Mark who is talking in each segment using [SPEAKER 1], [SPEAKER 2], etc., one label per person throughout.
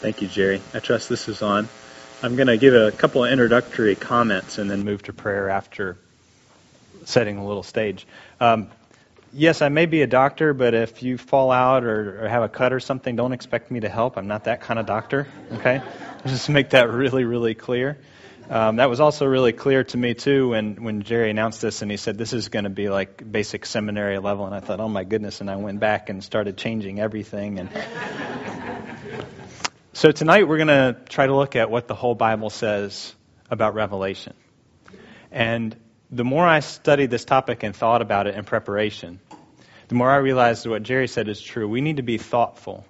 [SPEAKER 1] Thank you, Jerry. I trust this is on. I'm going to give a couple of introductory comments and then move to prayer after setting a little stage. Um, yes, I may be a doctor, but if you fall out or, or, have a cut or something, don't expect me to help. I'm not that kind of doctor, okay? Just make that really, really clear. Um, that was also really clear to me, too, when, when Jerry announced this and he said, This is going to be like basic seminary level. And I thought, Oh my goodness. And I went back and started changing everything. And so tonight we're going to try to look at what the whole Bible says about Revelation. And the more I studied this topic and thought about it in preparation, the more I realized what Jerry said is true. We need to be thoughtful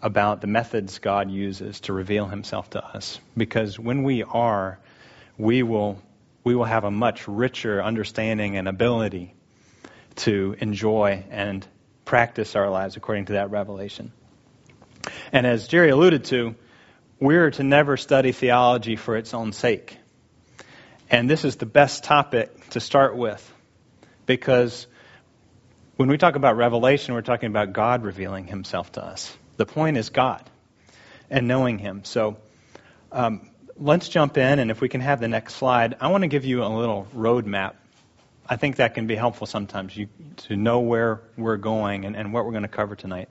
[SPEAKER 1] about the methods God uses to reveal himself to us. Because when we are, we will, we will have a much richer understanding and ability to enjoy and practice our lives according to that revelation. And as Jerry alluded to, we're to never study theology for its own sake. And this is the best topic to start with because when we talk about revelation, we're talking about God revealing himself to us. The point is God and knowing him. So um, let's jump in, and if we can have the next slide, I want to give you a little roadmap. I think that can be helpful sometimes you, to know where we're going and, and what we're going to cover tonight.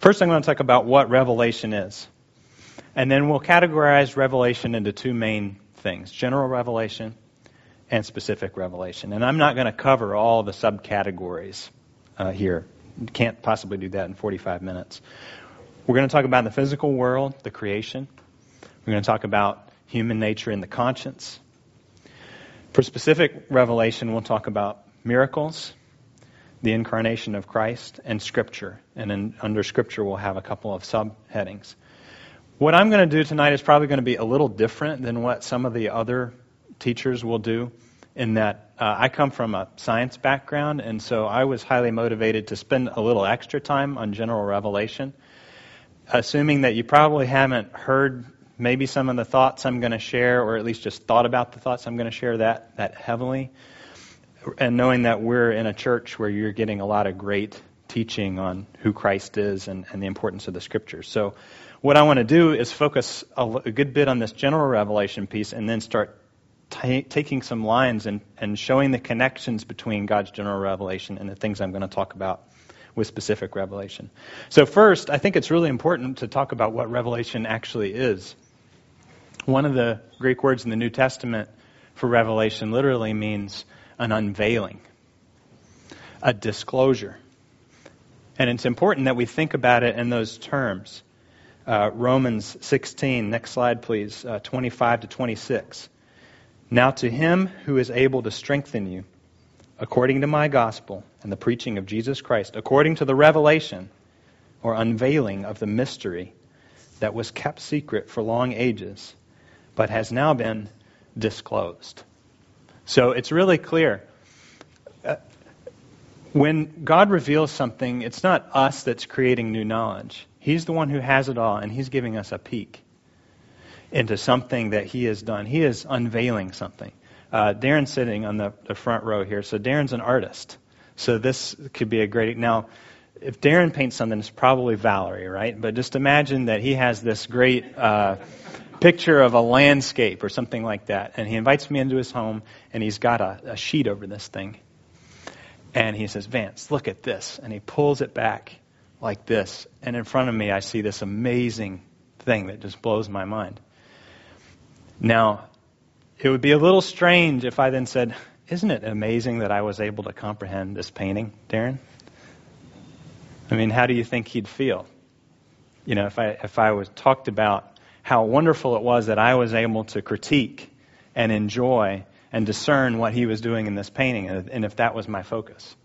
[SPEAKER 1] First, I'm going to talk about what revelation is. And then we'll categorize revelation into two main things general revelation and specific revelation. And I'm not going to cover all the subcategories uh, here. Can't possibly do that in 45 minutes. We're going to talk about the physical world, the creation. We're going to talk about human nature and the conscience. For specific revelation, we'll talk about miracles, the incarnation of Christ, and Scripture. And under Scripture, we'll have a couple of subheadings. What I'm going to do tonight is probably going to be a little different than what some of the other teachers will do, in that uh, I come from a science background, and so I was highly motivated to spend a little extra time on general revelation, assuming that you probably haven't heard maybe some of the thoughts I'm going to share, or at least just thought about the thoughts I'm going to share that, that heavily and knowing that we're in a church where you're getting a lot of great teaching on who Christ is and, and the importance of the scriptures. So, what I want to do is focus a, a, good bit on this general revelation piece and then start t- taking some lines and, and showing the connections between God's general revelation and the things I'm going to talk about with specific revelation. So, first, I think it's really important to talk about what revelation actually is. One of the Greek words in the New Testament for revelation literally means an unveiling, a disclosure. And it's important that we think about it in those terms. Uh, Romans 16, next slide, please, uh, 25 to 26. Now to him who is able to strengthen you, according to my gospel and the preaching of Jesus Christ, according to the revelation or unveiling of the mystery that was kept secret for long ages, but has now been disclosed. So it's really clear. Uh, when God reveals something, it's not us that's creating new knowledge. He's the one who has it all, and He's giving us a peek into something that He has done. He is unveiling something. Uh, Darren's sitting on the, the front row here, so Darren's an artist. So this could be a great. Now, if Darren paints something, it's probably Valerie, right? But just imagine that he has this great uh, picture of a landscape or something like that. And he invites me into his home, and he's got a, a sheet over this thing. And he says, Vance, look at this. And he pulls it back like this. And in front of me, I see this amazing thing that just blows my mind. Now, it would be a little strange if I then said, Isn't it amazing that I was able to comprehend this painting, Darren? I mean, how do you think he'd feel? You know, if I, if I was talked about how wonderful it was that I was able to critique and enjoy and discern what he was doing in this painting, and if that was my focus.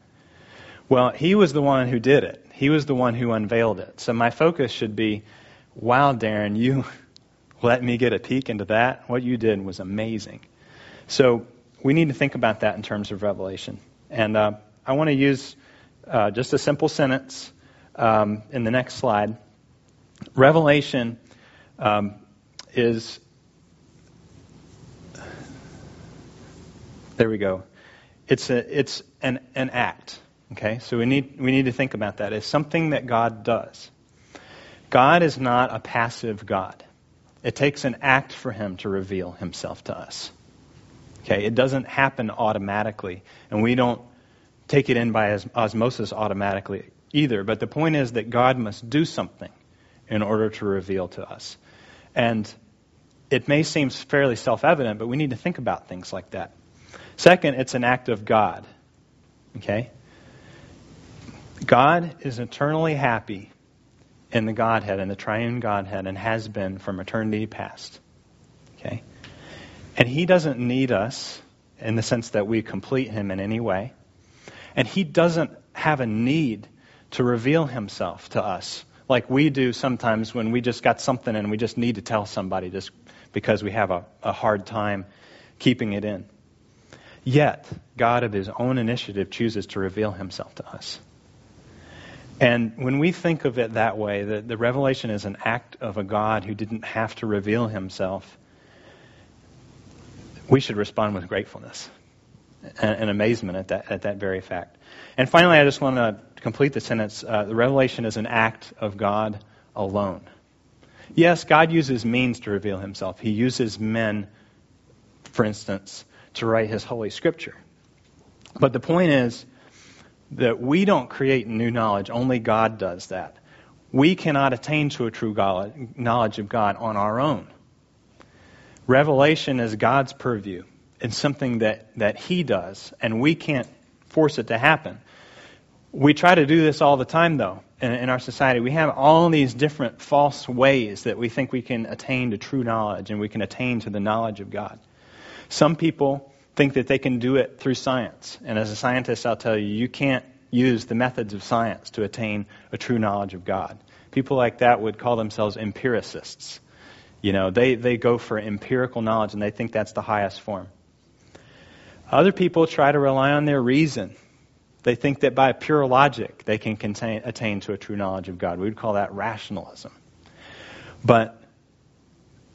[SPEAKER 1] Well, he was the one who did it. He was the one who unveiled it. So my focus should be, wow, Darren, you let me get a peek into that. What you did was amazing. So we need to think about that in terms of revelation. And uh, I want to use uh, just a simple sentence um, in the next slide. Revelation um, is there we go. It's a, it's an, an act. Okay, so we need we need to think about that. It's something that God does. God is not a passive God. It takes an act for him to reveal himself to us. Okay, it doesn't happen automatically, and we don't take it in by osmosis automatically either. But the point is that God must do something in order to reveal to us. And it may seem fairly self evident, but we need to think about things like that. Second, it's an act of God. Okay? God is eternally happy in the Godhead, in the triune Godhead, and has been from eternity past. Okay? And He doesn't need us in the sense that we complete Him in any way. And He doesn't have a need to reveal Himself to us like we do sometimes when we just got something and we just need to tell somebody just because we have a, a hard time keeping it in. Yet, God of His own initiative chooses to reveal Himself to us. And when we think of it that way, the, the revelation is an act of a God who didn't have to reveal himself, we should respond with gratefulness and, and amazement at that, at that very fact. And finally, I just want to complete the sentence uh, the revelation is an act of God alone. Yes, God uses means to reveal himself. He uses men, for instance, to write his holy scripture. But the point is, that we don't create new knowledge, only God does that. We cannot attain to a true knowledge of God on our own. Revelation is God's purview. It's something that, that He does, and we can't force it to happen. We try to do this all the time, though, in, in our society. We have all these different false ways that we think we can attain to true knowledge and we can attain to the knowledge of God. Some people think that they can do it through science. And as a scientist, I'll tell you, you can't use the methods of science to attain a true knowledge of God. People like that would call themselves empiricists. You know, they, they go for empirical knowledge and they think that's the highest form. Other people try to rely on their reason. They think that by pure logic they can contain, attain to a true knowledge of God. We would call that rationalism. But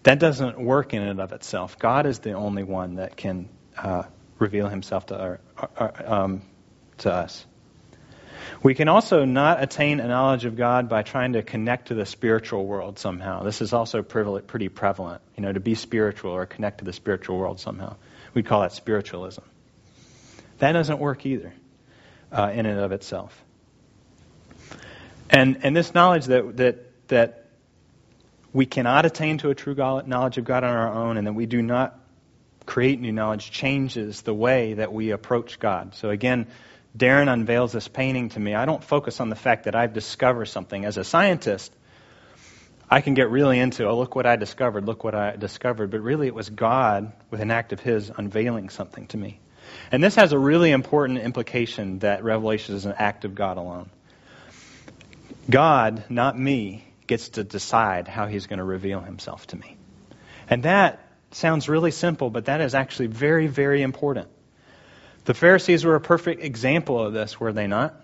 [SPEAKER 1] that doesn't work in and of itself. God is the only one that can uh, reveal himself to, our, our, um, to us. We can also not attain a knowledge of God by trying to connect to the spiritual world somehow. This is also pretty prevalent, you know, to be spiritual or connect to the spiritual world somehow. We call that spiritualism. That doesn't work either uh, in and of itself. And, and this knowledge that, that, that we cannot attain to a true knowledge of God on our own and that we do not create new knowledge changes the way that we approach God. So again, Darren unveils this painting to me. I don't focus on the fact that I've discovered something. As a scientist, I can get really into, oh, look what I discovered, look what I discovered. But really, it was God, with an act of His, unveiling something to me. And this has a really important implication that Revelation is an act of God alone. God, not me, gets to decide how He's going to reveal Himself to me. And that sounds really simple, but that is actually very, very important. The Pharisees were a perfect example of this, were they not?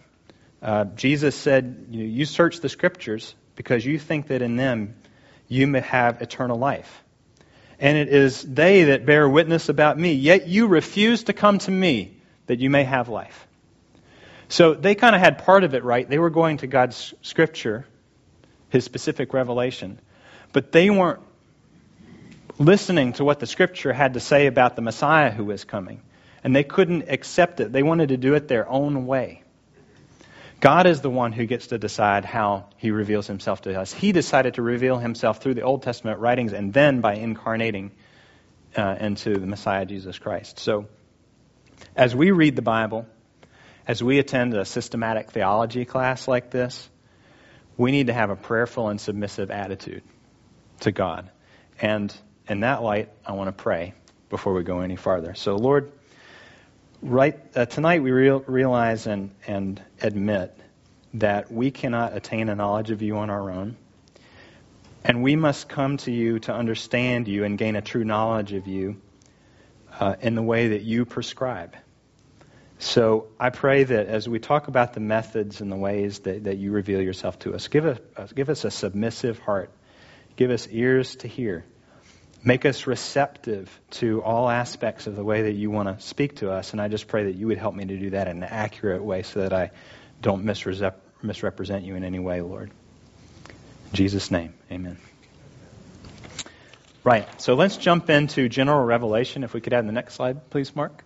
[SPEAKER 1] Uh, Jesus said, you, you search the scriptures because you think that in them you may have eternal life. And it is they that bear witness about me, yet you refuse to come to me that you may have life. So they kind of had part of it right. They were going to God's scripture, his specific revelation, but they weren't listening to what the scripture had to say about the Messiah who was coming. And they couldn't accept it. They wanted to do it their own way. God is the one who gets to decide how he reveals himself to us. He decided to reveal himself through the Old Testament writings and then by incarnating uh, into the Messiah Jesus Christ. So, as we read the Bible, as we attend a systematic theology class like this, we need to have a prayerful and submissive attitude to God. And in that light, I want to pray before we go any farther. So, Lord, right uh, tonight we real, realize and, and admit that we cannot attain a knowledge of you on our own. And we must come to you to understand you and gain a true knowledge of you uh, in the way that you prescribe. So I pray that as we talk about the methods and the ways that, that you reveal yourself to us, give, a, uh, give us a submissive heart. Give us ears to hear Make us receptive to all aspects of the way that you want to speak to us. And I just pray that you would help me to do that in an accurate way so that I don't misrepresent you in any way, Lord. In Jesus' name, amen. Right, so let's jump into general revelation. If we could add the next slide, please, Mark.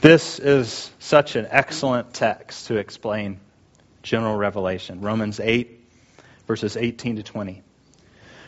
[SPEAKER 1] This is such an excellent text to explain general revelation. Romans 8, verses 18 to 20.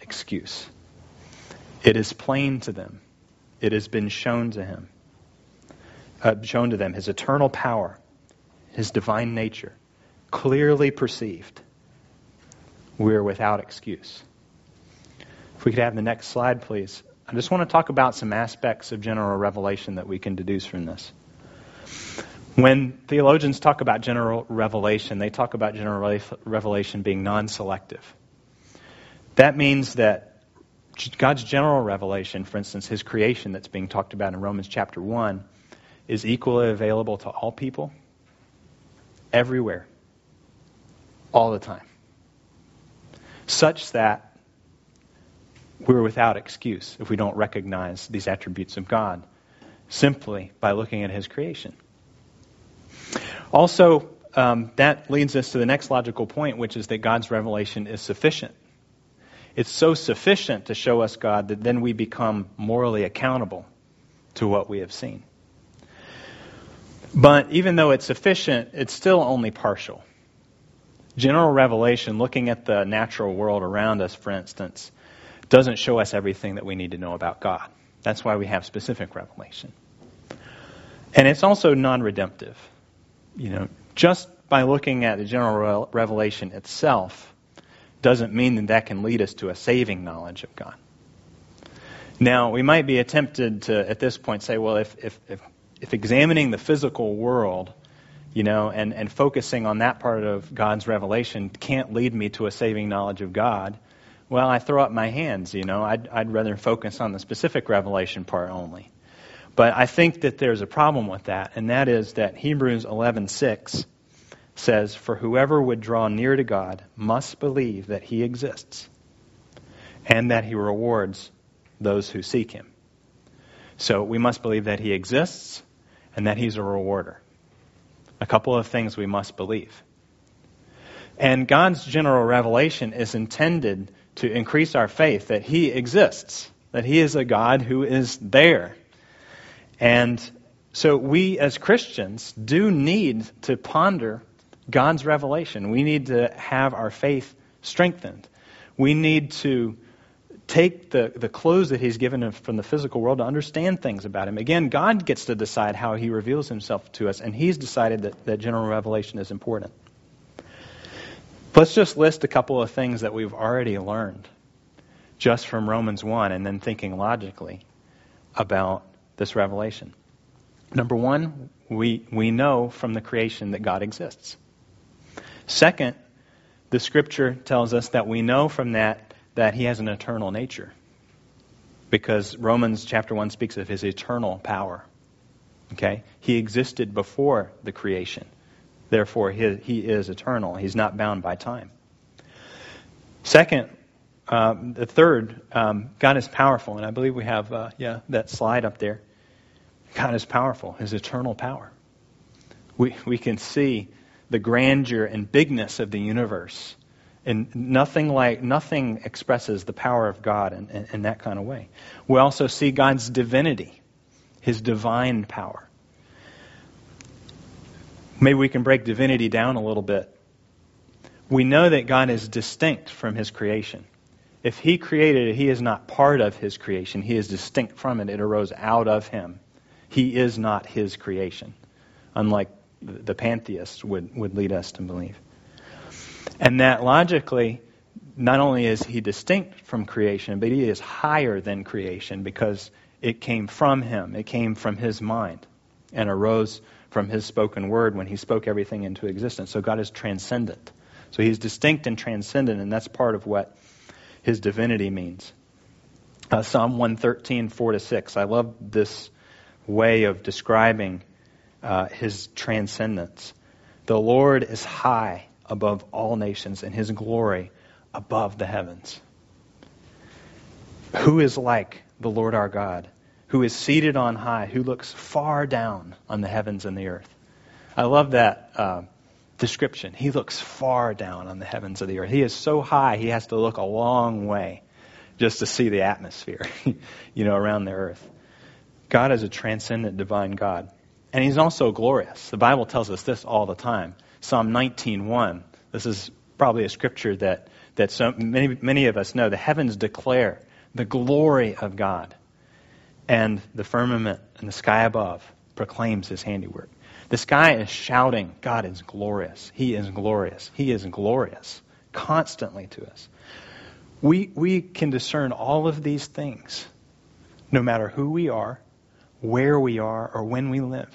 [SPEAKER 1] excuse. It is plain to them. It has been shown to him, uh, shown to them his eternal power, his divine nature, clearly perceived. We are without excuse. If we could have the next slide, please. I just want to talk about some aspects of general revelation that we can deduce from this. When theologians talk about general revelation, they talk about general revelation being non selective. That means that God's general revelation, for instance, his creation that's being talked about in Romans chapter 1, is equally available to all people, everywhere, all the time. Such that we're without excuse if we don't recognize these attributes of God simply by looking at His creation. Also, um, that leads us to the next logical point, which is that God's revelation is sufficient. It's so sufficient to show us God that then we become morally accountable to what we have seen. But even though it's sufficient, it's still only partial. General revelation, looking at the natural world around us, for instance, doesn't show us everything that we need to know about God. That's why we have specific revelation. And it's also non redemptive. You know, just by looking at the general revelation itself doesn't mean that that can lead us to a saving knowledge of God. Now, we might be tempted to, at this point, say, well, if, if, if, if examining the physical world, you know, and, and focusing on that part of God's revelation can't lead me to a saving knowledge of God, well, I throw up my hands, you know. I'd, I'd rather focus on the specific revelation part only. But I think that there's a problem with that, and that is that Hebrews 11:6 says, "For whoever would draw near to God must believe that he exists, and that he rewards those who seek him." So we must believe that he exists and that he's a rewarder. A couple of things we must believe. And God's general revelation is intended to increase our faith that He exists, that He is a God who is there. And so we as Christians do need to ponder God's revelation. We need to have our faith strengthened. We need to take the, the clues that He's given from the physical world to understand things about Him. Again, God gets to decide how He reveals Himself to us, and He's decided that, that general revelation is important. Let's just list a couple of things that we've already learned just from Romans 1 and then thinking logically about this revelation. Number one, we, we know from the creation that God exists. Second, the scripture tells us that we know from that that he has an eternal nature. Because Romans chapter 1 speaks of his eternal power. Okay? He existed before the creation. Therefore, he, he is eternal. He's not bound by time. Second, um, the third, um, God is powerful, and I believe we have uh, yeah that slide up there. God is powerful, His eternal power. We we can see the grandeur and bigness of the universe, and nothing like nothing expresses the power of God in, in, in that kind of way. We also see God's divinity, His divine power. Maybe we can break divinity down a little bit. We know that God is distinct from his creation. If he created it, he is not part of his creation. He is distinct from it. It arose out of him. He is not his creation, unlike the pantheists would, would lead us to believe. And that logically, not only is he distinct from creation, but he is higher than creation because it came from him, it came from his mind, and arose from his spoken word when he spoke everything into existence. So God is transcendent. So he's distinct and transcendent, and that's part of what his divinity means. Uh, Psalm 113, 4 to 6. I love this way of describing uh, his transcendence. The Lord is high above all nations, and his glory above the heavens. Who is like the Lord our God, who is seated on high, who looks far down on the heavens and the earth? I love that uh, description. He looks far down on the heavens of the earth. He is so high, he has to look a long way just to see the atmosphere, you know, around the earth. God is a transcendent divine God. And he's also glorious. The Bible tells us this all the time. Psalm 19:1. This is probably a scripture that that so many many of us know. The heavens declare the glory of God, and the firmament and the sky above proclaims His handiwork. The sky is shouting, "God is glorious. He is glorious. He is glorious." Constantly to us. We we can discern all of these things, no matter who we are, where we are, or when we live.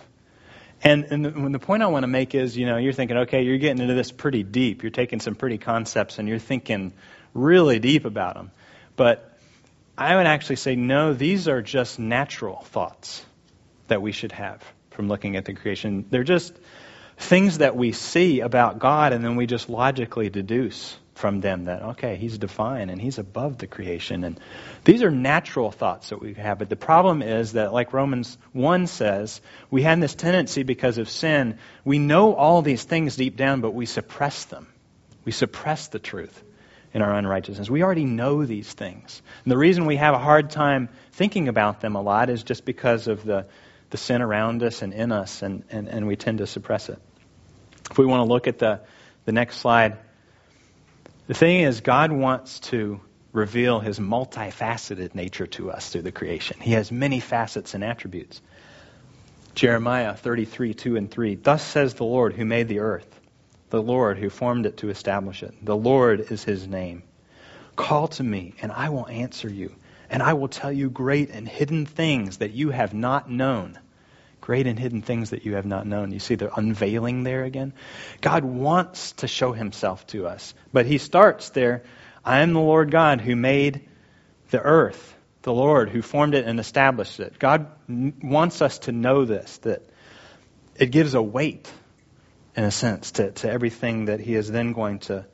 [SPEAKER 1] And, and the, the point I want to make is, you know, you're thinking, okay, you're getting into this pretty deep. You're taking some pretty concepts and you're thinking really deep about them. But I would actually say, no, these are just natural thoughts that we should have from looking at the creation. They're just things that we see about God and then we just logically deduce from them that, okay, he's divine and he's above the creation. And these are natural thoughts that we have. But the problem is that, like Romans 1 says, we have this tendency because of sin. We know all these things deep down, but we suppress them. We suppress the truth in our unrighteousness. We already know these things. And the reason we have a hard time thinking about them a lot is just because of the, the sin around us and in us, and, and, and we tend to suppress it. If we want to look at the, the next slide, the thing is, God wants to reveal his multifaceted nature to us through the creation. He has many facets and attributes. Jeremiah 33, 2 and 3. Thus says the Lord who made the earth, the Lord who formed it to establish it. The Lord is his name. Call to me, and I will answer you, and I will tell you great and hidden things that you have not known great and hidden things that you have not known. You see the unveiling there again? God wants to show himself to us. But he starts there I am the Lord God who made the earth, the Lord who formed it and established it. God wants us to know this, that it gives a weight, in a sense, to, to everything that he is then going to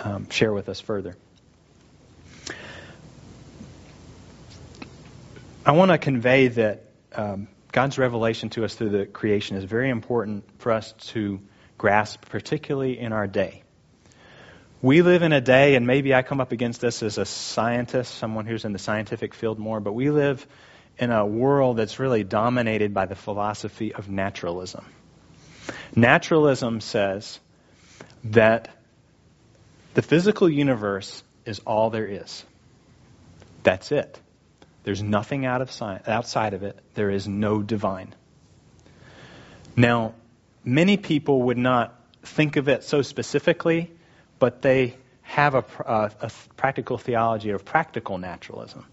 [SPEAKER 1] um, share with us further. I want to convey that um, God's revelation to us through the creation is very important for us to grasp, particularly in our day. We live in a day, and maybe I come up against this as a scientist, someone who's in the scientific field more, but we live in a world that's really dominated by the philosophy of naturalism. Naturalism says that the physical universe is all there is. That's it. There's nothing out of science, outside of it. There is no divine. Now, many people would not think of it so specifically, but they have a, uh, a, a practical theology of practical naturalism,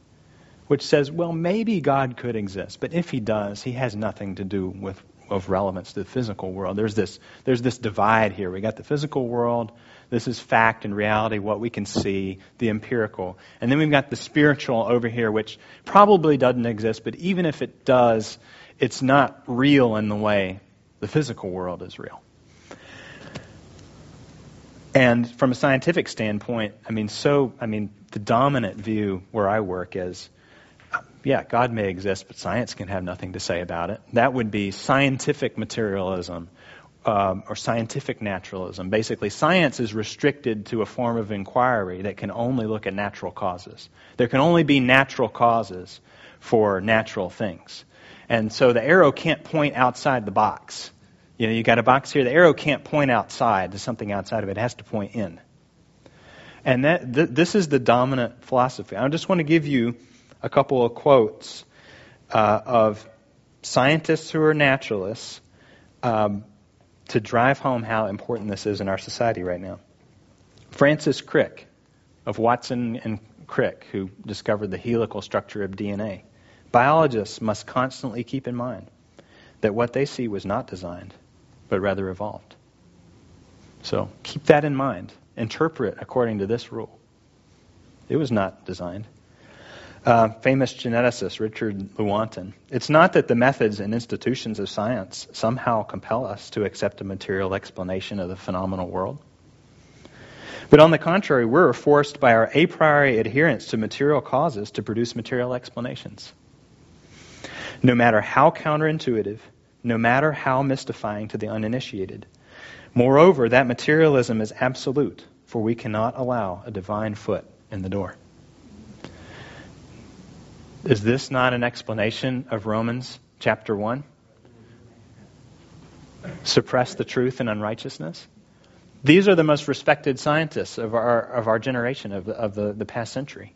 [SPEAKER 1] which says, well, maybe God could exist, but if he does, he has nothing to do with of relevance to the physical world. There's this, there's this divide here. We got the physical world. This is fact and reality, what we can see, the empirical. And then we've got the spiritual over here, which probably doesn't exist, but even if it does, it's not real in the way the physical world is real. And from a scientific standpoint, I mean, so, I mean, the dominant view where I work is yeah, God may exist, but science can have nothing to say about it. That would be scientific materialism um, or scientific naturalism. Basically, science is restricted to a form of inquiry that can only look at natural causes. There can only be natural causes for natural things. And so the arrow can't point outside the box. You know, you got a box here, the arrow can't point outside to something outside of it, it has to point in. And that, th- this is the dominant philosophy. I just want to give you a couple of quotes uh, of scientists who are naturalists um, to drive home how important this is in our society right now. Francis Crick of Watson and Crick, who discovered the helical structure of DNA. Biologists must constantly keep in mind that what they see was not designed, but rather evolved. So keep that in mind. Interpret according to this rule. It was not designed. Uh, famous geneticist Richard Lewontin. It's not that the methods and institutions of science somehow compel us to accept a material explanation of the phenomenal world. But on the contrary, we're forced by our a priori adherence to material causes to produce material explanations. No matter how counterintuitive, no matter how mystifying to the uninitiated. Moreover, that materialism is absolute, for we cannot allow a divine foot in the door. Is this not an explanation of Romans chapter 1? Suppress the truth and unrighteousness? These are the most respected scientists of our, of our generation, of, of the, the past century.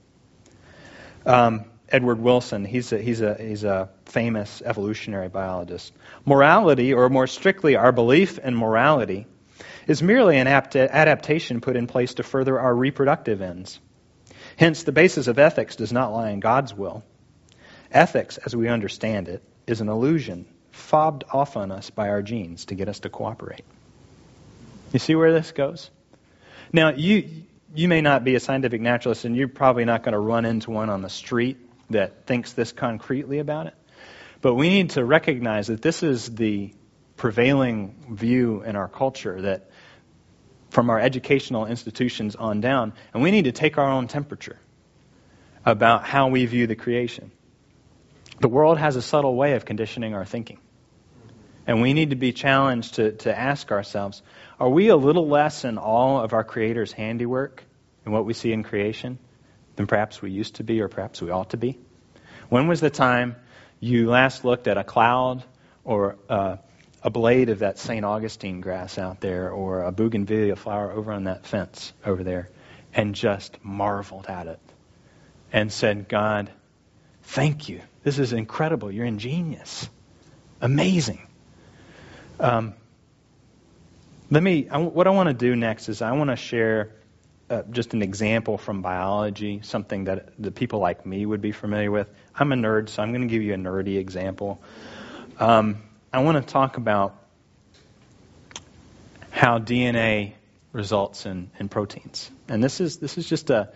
[SPEAKER 1] Um, Edward Wilson, he's a, he's, a, he's a famous evolutionary biologist. Morality, or more strictly, our belief in morality, is merely an adaptation put in place to further our reproductive ends. Hence, the basis of ethics does not lie in God's will, Ethics, as we understand it, is an illusion fobbed off on us by our genes to get us to cooperate. You see where this goes? Now, you, you may not be a scientific naturalist, and you're probably not going to run into one on the street that thinks this concretely about it. But we need to recognize that this is the prevailing view in our culture that from our educational institutions on down, and we need to take our own temperature about how we view the creation. The world has a subtle way of conditioning our thinking. And we need to be challenged to, to ask ourselves are we a little less in awe of our Creator's handiwork and what we see in creation than perhaps we used to be or perhaps we ought to be? When was the time you last looked at a cloud or uh, a blade of that St. Augustine grass out there or a bougainvillea flower over on that fence over there and just marveled at it and said, God, thank you this is incredible. You're ingenious. Amazing. Um, let me, I, what I want to do next is I want to share uh, just an example from biology, something that the people like me would be familiar with. I'm a nerd, so I'm going to give you a nerdy example. Um, I want to talk about how DNA results in, in proteins. And this is, this is just a,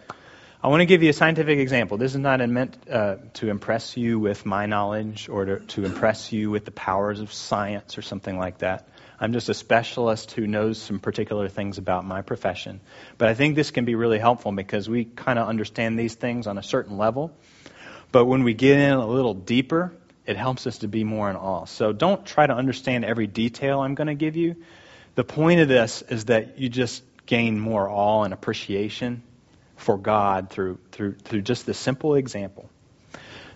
[SPEAKER 1] I want to give you a scientific example. This is not meant uh, to impress you with my knowledge or to, to impress you with the powers of science or something like that. I'm just a specialist who knows some particular things about my profession. But I think this can be really helpful because we kind of understand these things on a certain level. But when we get in a little deeper, it helps us to be more in awe. So don't try to understand every detail I'm going to give you. The point of this is that you just gain more awe and appreciation for God through, through, through just this simple example.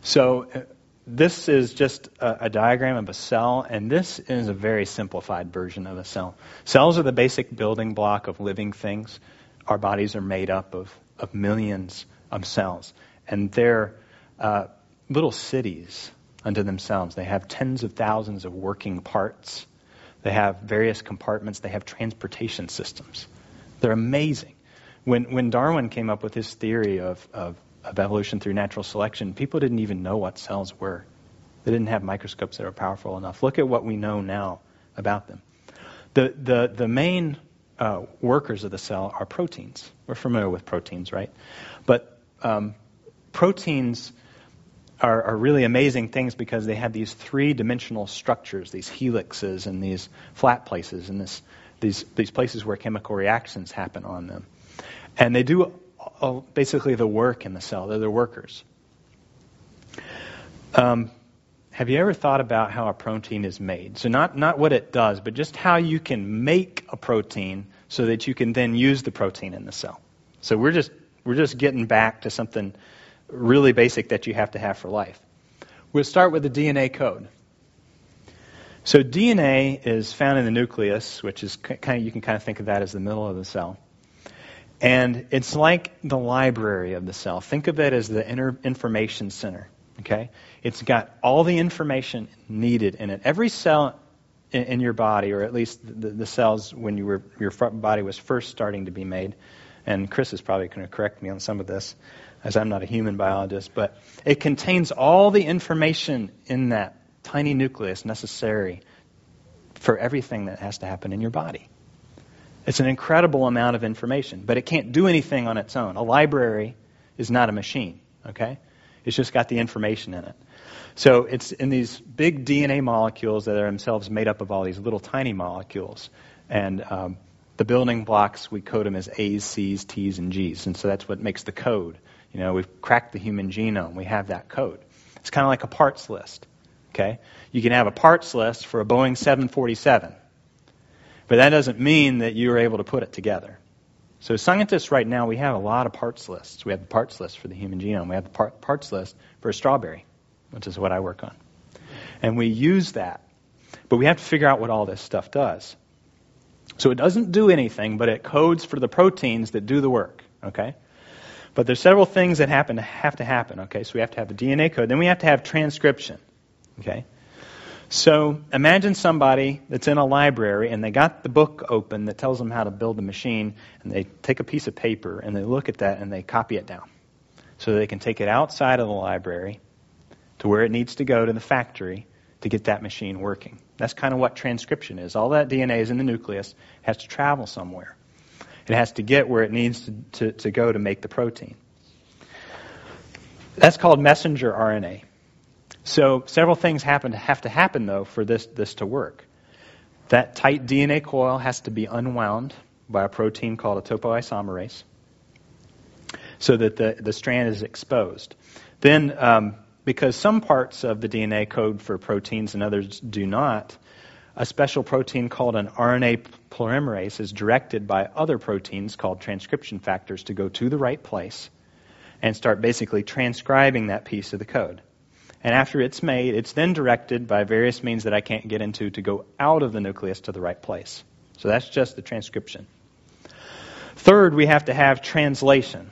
[SPEAKER 1] So, uh, this is just a, a, diagram of a cell, and this is a very simplified version of a cell. Cells are the basic building block of living things. Our bodies are made up of, of millions of cells, and they're uh, little cities unto themselves. They have tens of thousands of working parts. They have various compartments. They have transportation systems. They're amazing. When, when Darwin came up with his theory of, of, of evolution through natural selection, people didn't even know what cells were. They didn't have microscopes that were powerful enough. Look at what we know now about them. The, the, the main uh, workers of the cell are proteins. We're familiar with proteins, right? But um, proteins are, are, really amazing things because they have these three dimensional structures, these helixes and these flat places, and this, these, these places where chemical reactions happen on them. And they do basically the work in the cell. They're the workers. Um, have you ever thought about how a protein is made? So not, not what it does, but just how you can make a protein so that you can then use the protein in the cell. So we're just, we're just getting back to something really basic that you have to have for life. We'll start with the DNA code. So DNA is found in the nucleus, which is kind of, you can kind of think of that as the middle of the cell. And it's like the library of the cell. Think of it as the inner information center. Okay? It's got all the information needed in it. Every cell in, in your body, or at least the, the, cells when you were, your body was first starting to be made, and Chris is probably going to correct me on some of this, as I'm not a human biologist, but it contains all the information in that tiny nucleus necessary for everything that has to happen in your body. It's an incredible amount of information, but it can't do anything on its own. A library is not a machine, okay? It's just got the information in it. So it's in these big DNA molecules that are themselves made up of all these little tiny molecules. And um, the building blocks, we code them as A's, C's, T's, and G's. And so that's what makes the code. You know, we've cracked the human genome. We have that code. It's kind of like a parts list. Okay? You can have a parts list for a Boeing 747. But that doesn't mean that you are able to put it together. So scientists right now, we have a lot of parts lists. We have the parts list for the human genome. We have the part, parts list for a strawberry, which is what I work on. And we use that. But we have to figure out what all this stuff does. So it doesn't do anything, but it codes for the proteins that do the work. Okay? But there's several things that happen have to happen. Okay? So we have to have the DNA code. Then we have to have transcription. Okay? So imagine somebody that's in a library and they got the book open that tells them how to build a machine, and they take a piece of paper and they look at that and they copy it down. So they can take it outside of the library to where it needs to go to the factory to get that machine working. That's kind of what transcription is. All that DNA is in the nucleus, has to travel somewhere. It has to get where it needs to, to, to go to make the protein. That's called messenger RNA. So several things happen have to happen though for this this to work. That tight DNA coil has to be unwound by a protein called a topoisomerase, so that the the strand is exposed. Then, um, because some parts of the DNA code for proteins and others do not, a special protein called an RNA polymerase is directed by other proteins called transcription factors to go to the right place and start basically transcribing that piece of the code. And after it's made, it's then directed by various means that I can't get into to go out of the nucleus to the right place. So that's just the transcription. Third, we have to have translation.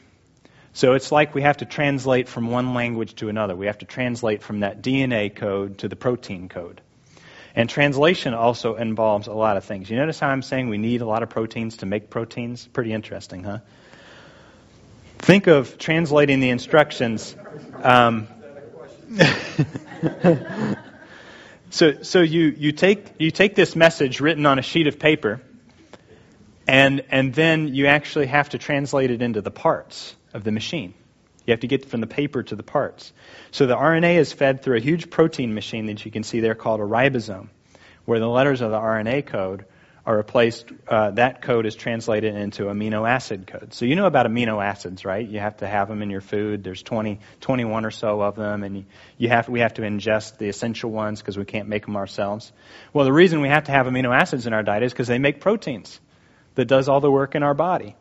[SPEAKER 1] So it's like we have to translate from one language to another. We have to translate from that DNA code to the protein code. And translation also involves a lot of things. You notice how I'm saying we need a lot of proteins to make proteins? Pretty interesting, huh? Think of translating the instructions. Um, so so you, you, take, you take this message written on a sheet of paper, and, and then you actually have to translate it into the parts of the machine. You have to get from the paper to the parts. So the RNA is fed through a huge protein machine that you can see there called a ribosome, where the letters of the RNA code are replaced, uh, that code is translated into amino acid code. So you know about amino acids, right? You have to have them in your food. There's 20, 21 or so of them, and you, have, we have to ingest the essential ones because we can't make them ourselves. Well, the reason we have to have amino acids in our diet is because they make proteins that does all the work in our body.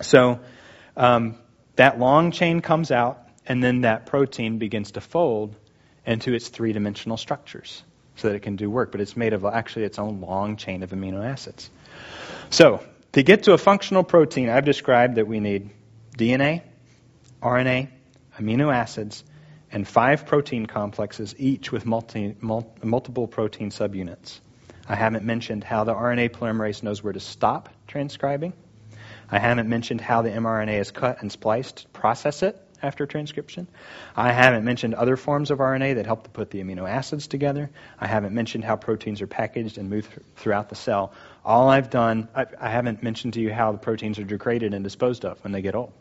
[SPEAKER 1] So um, that long chain comes out, and then that protein begins to fold into its three dimensional structures so that it can do work, but it's made of actually its own long chain of amino acids. So, to get to a functional protein, I've described that we need DNA, RNA, amino acids, and five protein complexes, each with multi, mul- multiple protein subunits. I haven't mentioned how the RNA polymerase knows where to stop transcribing. I haven't mentioned how the mRNA is cut and spliced process it after transcription. I haven't mentioned other forms of RNA that help to put the amino acids together. I haven't mentioned how proteins are packaged and moved th- throughout the cell. All I've done, I, I haven't mentioned to you how the proteins are degraded and disposed of when they get old.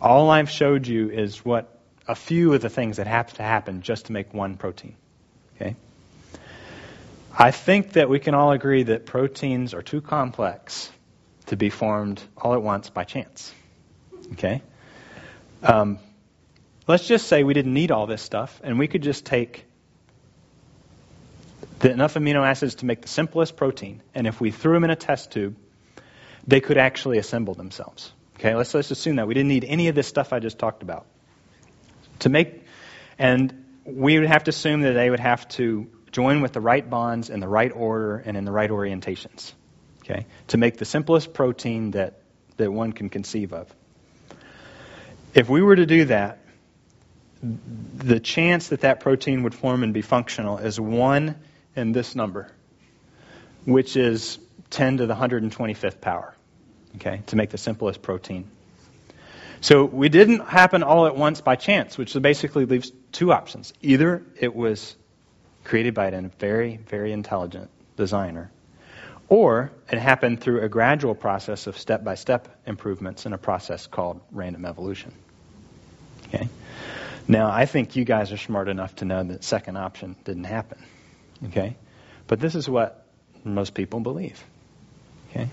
[SPEAKER 1] All I've showed you is what a few of the things that have to happen just to make one protein. Okay? I think that we can all agree that proteins are too complex to be formed all at once by chance. Okay? Um, let's just say we didn't need all this stuff, and we could just take the, enough amino acids to make the simplest protein, and if we threw them in a test tube, they could actually assemble themselves. Okay, let's, let's assume that. We didn't need any of this stuff I just talked about. To make, and we would have to assume that they would have to join with the right bonds in the right order and in the right orientations. Okay, to make the simplest protein that, that one can conceive of. If we were to do that, the chance that that protein would form and be functional is 1 in this number, which is 10 to the 125th power, okay, to make the simplest protein. So we didn't happen all at once by chance, which basically leaves two options. Either it was created by a very, very intelligent designer, Or it happened through a gradual process of step by step improvements in a process called random evolution. Okay? Now, I think you guys are smart enough to know that second option didn't happen. Okay? But this is what most people believe. Okay?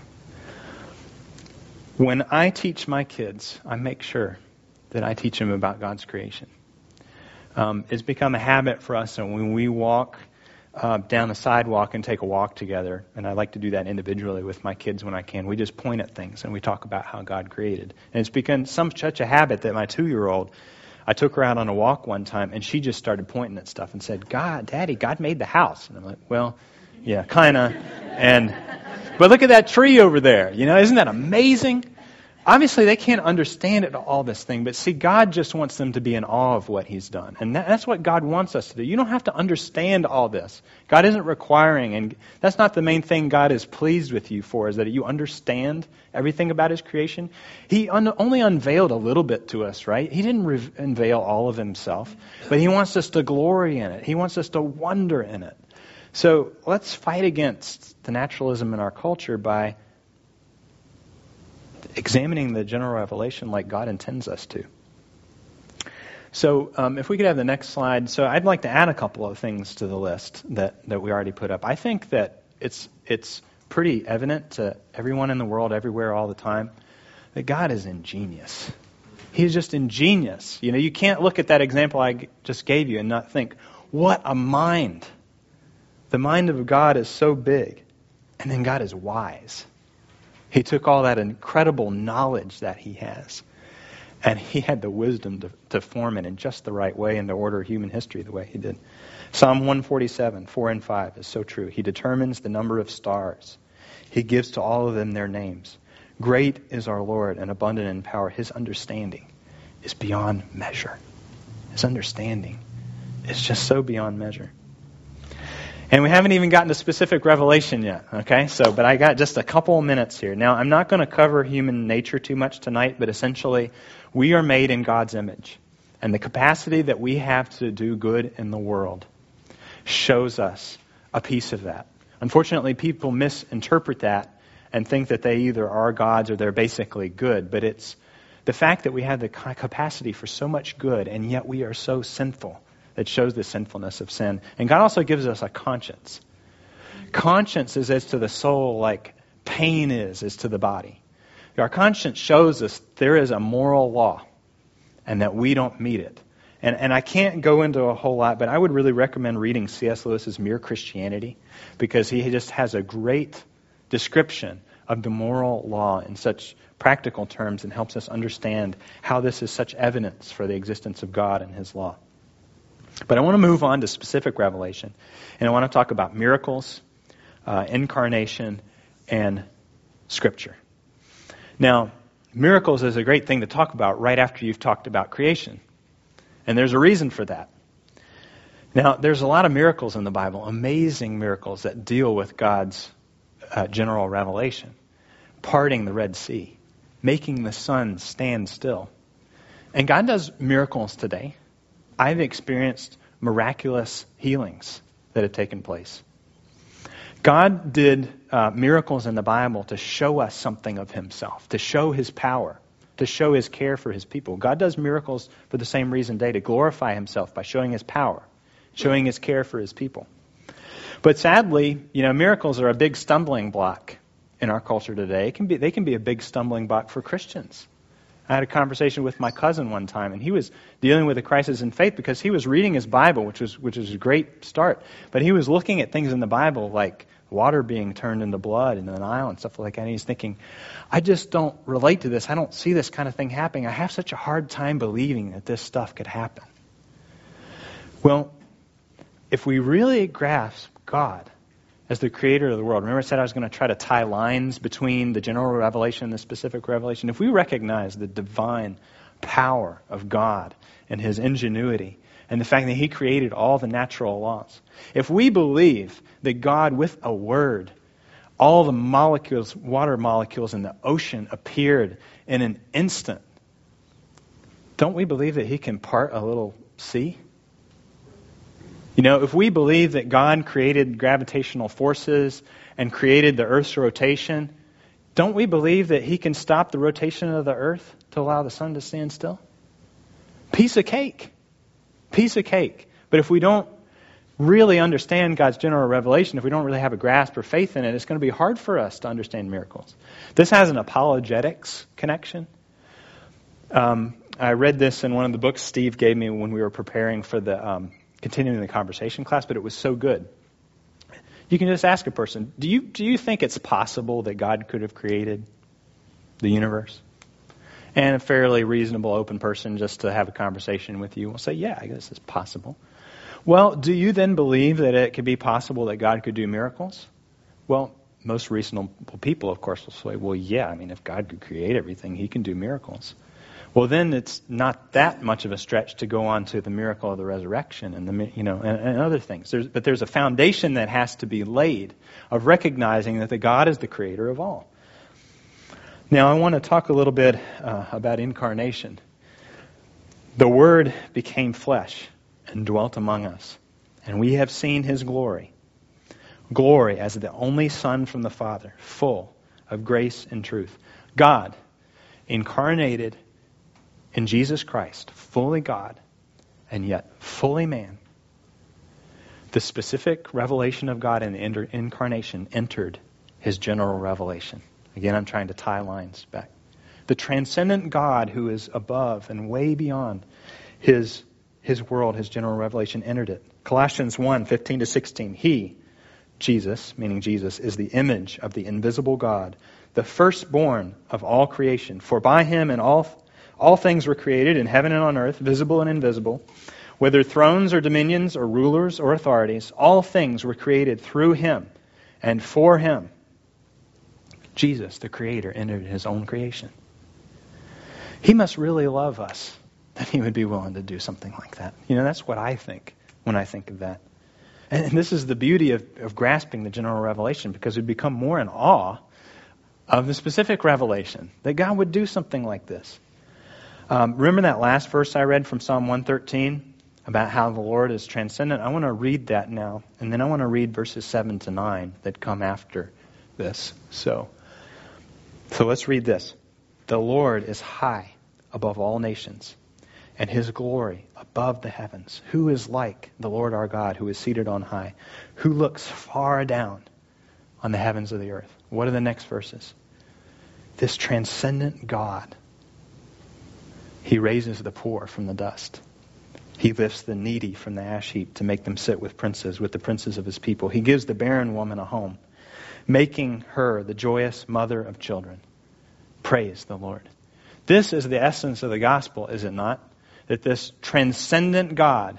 [SPEAKER 1] When I teach my kids, I make sure that I teach them about God's creation. Um, it's become a habit for us, and when we walk uh, down the sidewalk and take a walk together, and I like to do that individually with my kids when I can. We just point at things and we talk about how God created. And it's become some such a habit that my two-year-old, I took her out on a walk one time, and she just started pointing at stuff and said, "God, Daddy, God made the house." And I'm like, "Well, yeah, kind of." And but look at that tree over there. You know, isn't that amazing? Obviously they can't understand it, all this thing, but see, God just wants them to be in awe of what He's done. And that, that's what God wants us to do. You don't have to understand all this. God isn't requiring, and that's not the main thing God is pleased with you for, is that you understand everything about His creation. He un- only unveiled a little bit to us, right? He didn't re- unveil all of Himself, but He wants us to glory in it. He wants us to wonder in it. So let's fight against the naturalism in our culture by examining the general revelation like God intends us to. So, um, if we could have the next slide. So, I'd like to add a couple of things to the list that, that we already put up. I think that it's, it's pretty evident to everyone in the world, everywhere, all the time, that God is ingenious. He's just ingenious. You know, you can't look at that example I just gave you and not think, what a mind. The mind of God is so big. And then God is wise. He took all that incredible knowledge that he has, and he had the wisdom to, to form it in just the right way and to order human history the way he did. Psalm 147, 4 and 5 is so true. He determines the number of stars. He gives to all of them their names. Great is our Lord and abundant in power. His understanding is beyond measure. His understanding is just so beyond measure. And we haven't even gotten to specific revelation yet, okay? So, but I got just a couple minutes here. Now, I'm not going to cover human nature too much tonight, but essentially, we are made in God's image. And the capacity that we have to do good in the world shows us a piece of that. Unfortunately, people misinterpret that and think that they either are gods or they're basically good, but it's the fact that we have the capacity for so much good and yet we are so sinful that shows the sinfulness of sin. And God also gives us a conscience. Conscience is as to the soul like pain is as to the body. Our conscience shows us there is a moral law and that we don't meet it. And, and I can't go into a whole lot, but I would really recommend reading C.S. Lewis's Mere Christianity because he just has a great description of the moral law in such practical terms and helps us understand how this is such evidence for the existence of God and his law. But I want to move on to specific revelation. And I want to talk about miracles, uh, incarnation, and Scripture. Now, miracles is a great thing to talk about right after you've talked about creation. And there's a reason for that. Now, there's a lot of miracles in the Bible, amazing miracles that deal with God's uh, general revelation. Parting the Red Sea, making the sun stand still. And God does miracles today. I've experienced miraculous healings that have taken place. God did uh, miracles in the Bible to show us something of Himself, to show His power, to show His care for His people. God does miracles for the same reason today, to glorify Himself by showing His power, showing His care for His people. But sadly, you know, miracles are a big stumbling block in our culture today. It can be, they can be a big stumbling block for Christians. I had a conversation with my cousin one time, and he was dealing with a crisis in faith because he was reading his Bible, which was which was a great start. But he was looking at things in the Bible like water being turned into blood in the Nile and stuff like that. And he's thinking, I just don't relate to this. I don't see this kind of thing happening. I have such a hard time believing that this stuff could happen. Well, if we really grasp God as the creator of the world. Remember, I said I was going to try to tie lines between the general revelation and the specific revelation. If we recognize the divine power of God and his ingenuity and the fact that he created all the natural laws, if we believe that God, with a word, all the molecules, water molecules in the ocean appeared in an instant, don't we believe that he can part a little sea? You know, if we believe that God created gravitational forces and created the Earth's rotation, don't we believe that He can stop the rotation of the Earth to allow the sun to stand still? Piece of cake. Piece of cake. But if we don't really understand God's general revelation, if we don't really have a grasp or faith in it, it's going to be hard for us to understand miracles. This has an apologetics connection. Um, I read this in one of the books Steve gave me when we were preparing for the um, continuing the conversation class, but it was so good. You can just ask a person, do you, do you think it's possible that God could have created the universe? And a fairly reasonable, open person just to have a conversation with you will say, yeah, I guess it's possible. Well, do you then believe that it could be possible that God could do miracles? Well, most reasonable people, of course, will say, well, yeah, I mean, if God could create everything, he can do miracles. Well, then it's not that much of a stretch to go on to the miracle of the resurrection and the you know and, and other things. There's, but there's a foundation that has to be laid of recognizing that the God is the creator of all. Now, I want to talk a little bit uh, about incarnation. The Word became flesh and dwelt among us. And we have seen his glory. Glory as the only Son from the Father, full of grace and truth. God, incarnated in Jesus Christ, fully God and yet fully man. The specific revelation of God in the incarnation entered his general revelation. Again, I'm trying to tie lines back. The transcendent God who is above and way beyond his his world, his general revelation, entered it. Colossians 1 15 to 16. He, Jesus, meaning Jesus, is the image of the invisible God, the firstborn of all creation. For by him and all, all things were created in heaven and on earth, visible and invisible. Whether thrones or dominions or rulers or authorities, all things were created through him and for him. Jesus, the Creator, entered his own creation. He must really love us that he would be willing to do something like that. You know, that's what I think when I think of that. And this is the beauty of, of grasping the general revelation because we become more in awe of the specific revelation that God would do something like this. Um, remember that last verse I read from Psalm 113 about how the Lord is transcendent? I want to read that now, and then I want to read verses 7 to 9 that come after this. So, so let's read this. The Lord is high above all nations and his glory above the heavens. Who is like the Lord our God, who is seated on high, who looks far down on the heavens of the earth? What are the next verses? This transcendent God, he raises the poor from the dust. He lifts the needy from the ash heap to make them sit with princes, with the princes of his people. He gives the barren woman a home, making her the joyous mother of children. Praise the Lord. This is the essence of the gospel, is it not? that this transcendent God,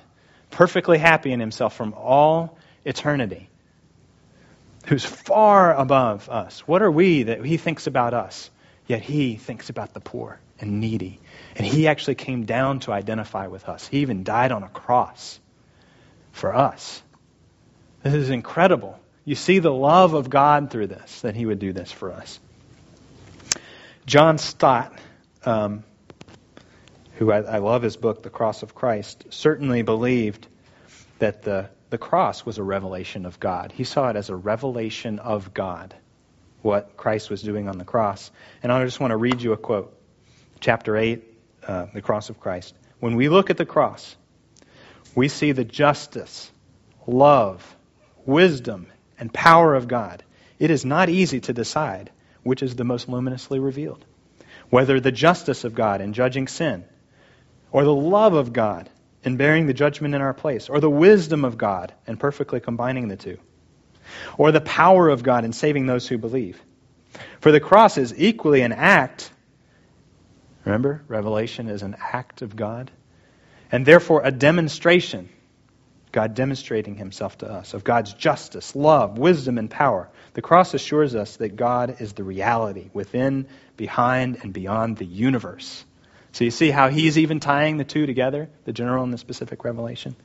[SPEAKER 1] perfectly happy in himself from all eternity, who's far above us, what are we that he thinks about us? Yet he thinks about the poor and needy. And he actually came down to identify with us. He even died on a cross for us. This is incredible. You see the love of God through this, that he would do this for us. John Stott um, who I, I love his book, The Cross of Christ, certainly believed that the, the cross was a revelation of God. He saw it as a revelation of God, what Christ was doing on the cross. And I just want to read you a quote. Chapter 8, uh, The Cross of Christ. When we look at the cross, we see the justice, love, wisdom, and power of God. It is not easy to decide which is the most luminously revealed. Whether the justice of God in judging sin or the love of God in bearing the judgment in our place, or the wisdom of God in perfectly combining the two, or the power of God in saving those who believe. For the cross is equally an act. Remember, revelation is an act of God, and therefore a demonstration. God demonstrating himself to us of God's justice, love, wisdom, and power. The cross assures us that God is the reality within, behind, and beyond the universe. So you see how he's even tying the two together, the general and the specific revelation?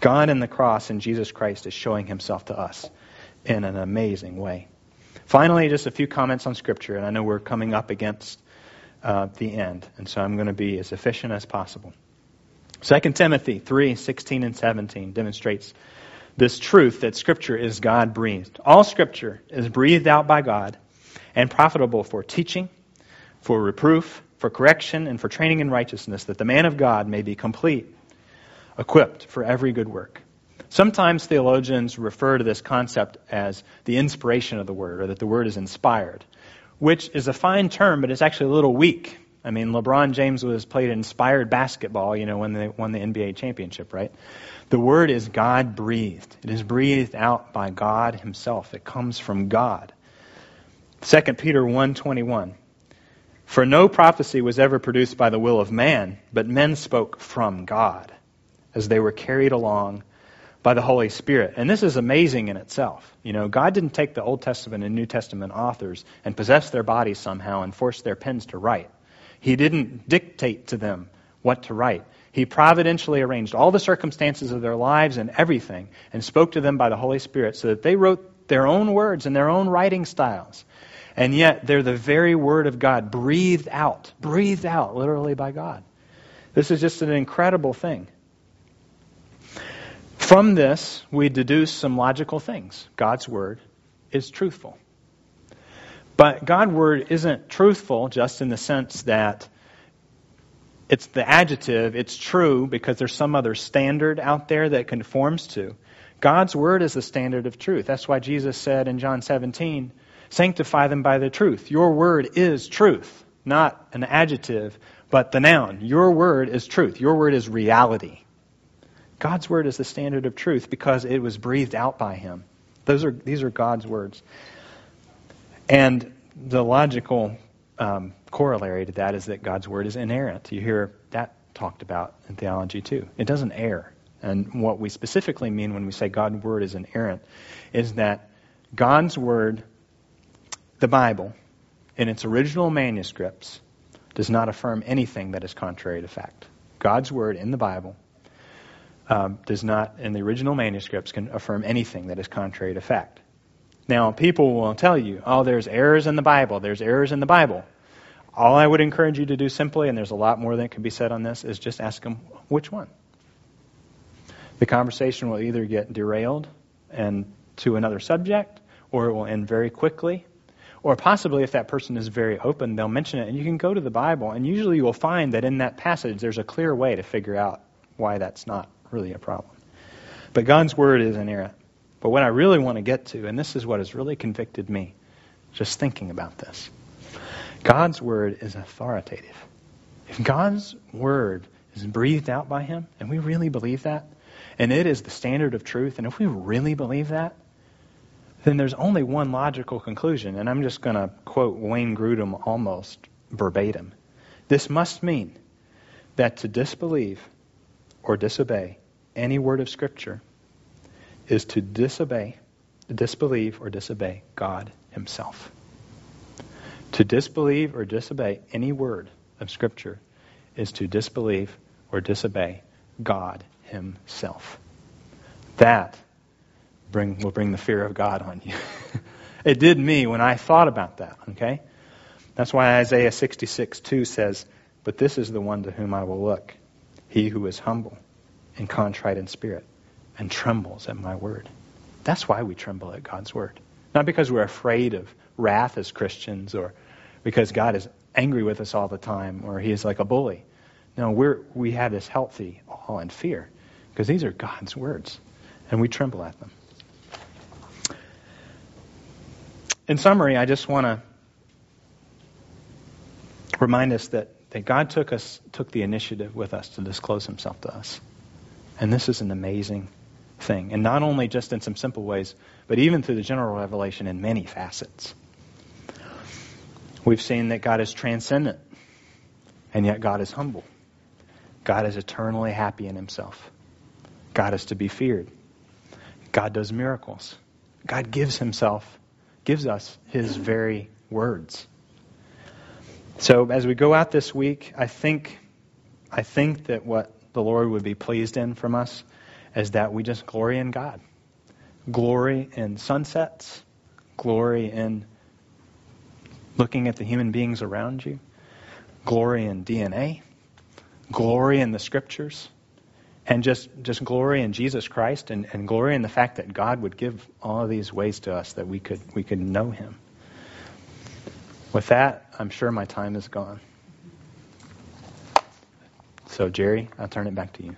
[SPEAKER 1] God in the cross and Jesus Christ is showing himself to us in an amazing way. Finally, just a few comments on Scripture, and I know we're coming up against uh, the end, and so I'm going to be as efficient as possible. 2 Timothy 3 16 and 17 demonstrates this truth that Scripture is God breathed. All Scripture is breathed out by God and profitable for teaching, for reproof, for correction, and for training in righteousness, that the man of God may be complete, equipped for every good work. Sometimes theologians refer to this concept as the inspiration of the Word, or that the Word is inspired, which is a fine term, but it's actually a little weak. I mean, LeBron James was played inspired basketball, you know, when they won the NBA championship, right? The word is God breathed. It is breathed out by God himself. It comes from God. 2 Peter 1:21 For no prophecy was ever produced by the will of man, but men spoke from God as they were carried along by the Holy Spirit. And this is amazing in itself. You know, God didn't take the Old Testament and New Testament authors and possess their bodies somehow and force their pens to write. He didn't dictate to them what to write. He providentially arranged all the circumstances of their lives and everything and spoke to them by the Holy Spirit so that they wrote their own words and their own writing styles. And yet, they're the very Word of God, breathed out, breathed out literally by God. This is just an incredible thing. From this, we deduce some logical things. God's Word is truthful. But God's Word isn't truthful just in the sense that it's the adjective, it's true because there's some other standard out there that conforms to. God's word is the standard of truth. That's why Jesus said in John 17, sanctify them by the truth. Your word is truth, not an adjective, but the noun. Your word is truth. Your word is reality. God's word is the standard of truth because it was breathed out by him. Those are, these are God's words. And the logical um, corollary to that is that God's word is inerrant. You hear that talked about in theology too. It doesn't err. And what we specifically mean when we say God's word is inerrant is that God's word, the Bible, in its original manuscripts, does not affirm anything that is contrary to fact. God's word in the Bible um, does not, in the original manuscripts, can affirm anything that is contrary to fact. Now, people will tell you, oh, there's errors in the Bible, there's errors in the Bible. All I would encourage you to do simply, and there's a lot more that can be said on this, is just ask them which one. The conversation will either get derailed and to another subject, or it will end very quickly. Or possibly, if that person is very open, they'll mention it, and you can go to the Bible, and usually you will find that in that passage there's a clear way to figure out why that's not really a problem. But God's Word is inerrant. But what I really want to get to, and this is what has really convicted me, just thinking about this God's Word is authoritative. If God's Word is breathed out by Him, and we really believe that, and it is the standard of truth, and if we really believe that, then there's only one logical conclusion, and I'm just going to quote Wayne Grudem almost verbatim. This must mean that to disbelieve or disobey any word of Scripture is to disobey, disbelieve, or disobey God Himself. To disbelieve or disobey any word of Scripture is to disbelieve or disobey God Himself. That bring, will bring the fear of God on you. it did me when I thought about that, okay? That's why Isaiah 66 2 says, But this is the one to whom I will look, he who is humble and contrite in spirit and trembles at my word. That's why we tremble at God's word. Not because we're afraid of wrath as Christians or because God is angry with us all the time or he is like a bully. No, we're, we have this healthy awe and fear because these are God's words and we tremble at them. In summary, I just want to remind us that, that God took us took the initiative with us to disclose himself to us. And this is an amazing thing. And not only just in some simple ways, but even through the general revelation in many facets. We've seen that God is transcendent, and yet God is humble. God is eternally happy in himself. God is to be feared. God does miracles. God gives himself, gives us his very words. So as we go out this week, I think I think that what the Lord would be pleased in from us is that we just glory in God. Glory in sunsets, glory in looking at the human beings around you, glory in DNA, glory in the scriptures, and just, just glory in Jesus Christ and, and glory in the fact that God would give all of these ways to us that we could, we could know Him. With that, I'm sure my time is gone. So, Jerry, I'll turn it back to you.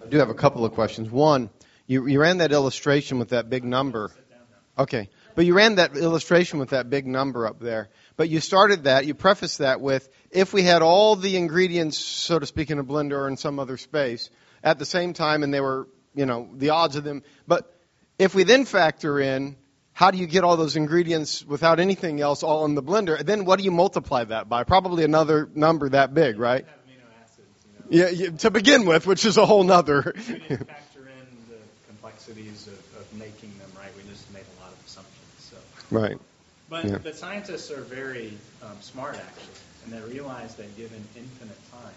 [SPEAKER 2] I do have a couple of questions. One, you, you ran that illustration with that big number. Okay. But you ran that illustration with that big number up there. But you started that, you prefaced that with if we had all the ingredients, so to speak, in a blender or in some other space at the same time and they were, you know, the odds of them. But if we then factor in how do you get all those ingredients without anything else all in the blender, then what do you multiply that by? Probably another number that big, right? Yeah, yeah, to begin with, which is a whole nother.
[SPEAKER 1] we didn't factor in the complexities of, of making them right. We just made a lot of assumptions. So.
[SPEAKER 2] Right.
[SPEAKER 1] But,
[SPEAKER 2] Yeah.
[SPEAKER 1] but scientists are very um, smart, actually, and they realize that given infinite time,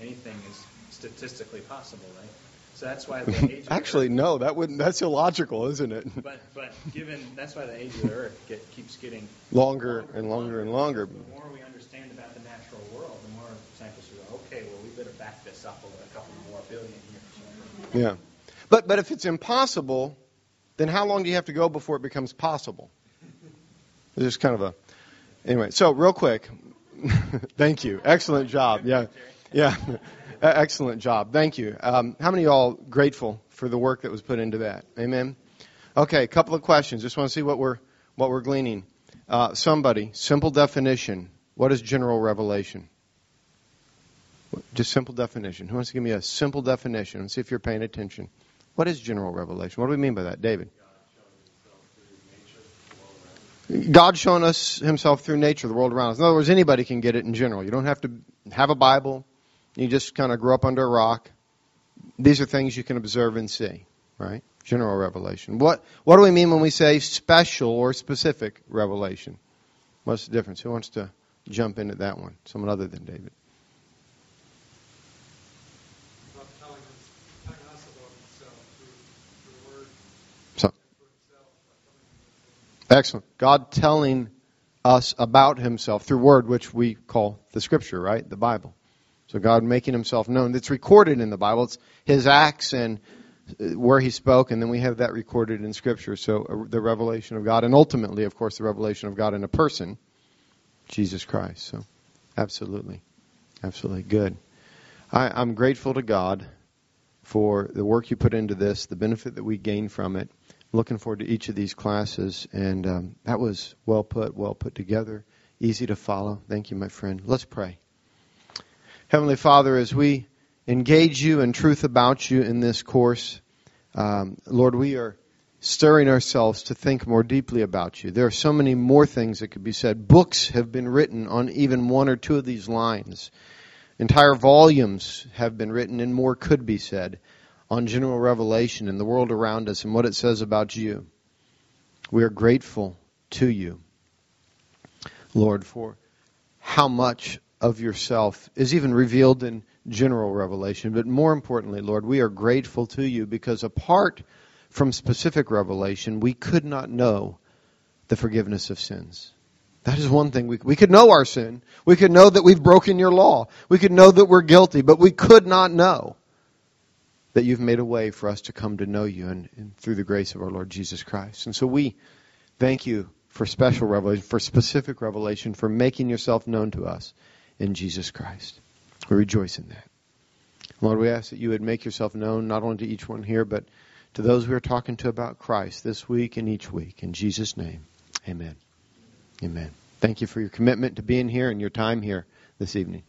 [SPEAKER 1] anything is statistically possible, right? So that's why the age of
[SPEAKER 2] Actually,
[SPEAKER 1] Earth,
[SPEAKER 2] no, that wouldn't. That's illogical, isn't it?
[SPEAKER 1] but but given that's why the age of the Earth get, keeps getting
[SPEAKER 2] Longer and longer and longer.
[SPEAKER 1] The more we understand about the natural world, the more scientists are go, okay, well, we better back this up a couple more billion years.
[SPEAKER 2] Yeah. But but if it's impossible, then how long do you have to go before it becomes possible? It's just kind of a. Anyway, so real quick. Thank you. Excellent job. Yeah. Yeah. Excellent job. Thank you. Um, how many of y'all grateful for the work that was put into that? Amen. Okay, a couple of questions. Just want to see what we're what we're gleaning. Uh, somebody, simple definition. What is general revelation? Just simple definition. Who wants to give me a simple definition? Let's see if you're paying attention. What is general revelation? What do we mean by that, David? God showing us Himself through nature, the world around us. In other words, anybody can get it in general. You don't have to have a Bible. You just kind of grow up under a rock. These are things you can observe and see, right? General revelation. What What do we mean when we say special or specific revelation? What's the difference? Who wants to jump into that one? Someone other than David.
[SPEAKER 3] about telling us, telling us about himself through, through word
[SPEAKER 2] So,
[SPEAKER 3] for himself. by coming
[SPEAKER 2] excellent. God telling us about Himself through Word, which we call the Scripture, right? The Bible. So God making Himself known. It's recorded in the Bible. It's His acts and uh, where He spoke, and then we have that recorded in Scripture. So uh, the revelation of God, and ultimately, of course, the revelation of God in a person, Jesus Christ. So, absolutely, absolutely good. I, I'm grateful to God for the work you put into this, the benefit that we gain from it. Looking forward to each of these classes, and um, that was well put, well put together, easy to follow. Thank you, my friend. Let's pray. Heavenly Father, as we engage you in truth about you in this course, um, Lord, we are stirring ourselves to think more deeply about you. There are so many more things that could be said. Books have been written on even one or two of these lines. Entire volumes have been written, and more could be said on general revelation and the world around us and what it says about you. We are grateful to you, Lord, for how much of yourself is even revealed in general revelation. But more importantly, Lord, we are grateful to you because apart from specific revelation, we could not know the forgiveness of sins. That is one thing. We, we could know our sin. We could know that we've broken your law. We could know that we're guilty, but we could not know that you've made a way for us to come to know you and, and through the grace of our Lord Jesus Christ. And so we thank you for special revelation, for specific revelation, for making yourself known to us in Jesus Christ. We rejoice in that. Lord, we ask that you would make yourself known not only to each one here, but to those we are talking to about Christ this week and each week. In Jesus' name, amen. Amen. Thank you for your commitment to being here and your time here this evening.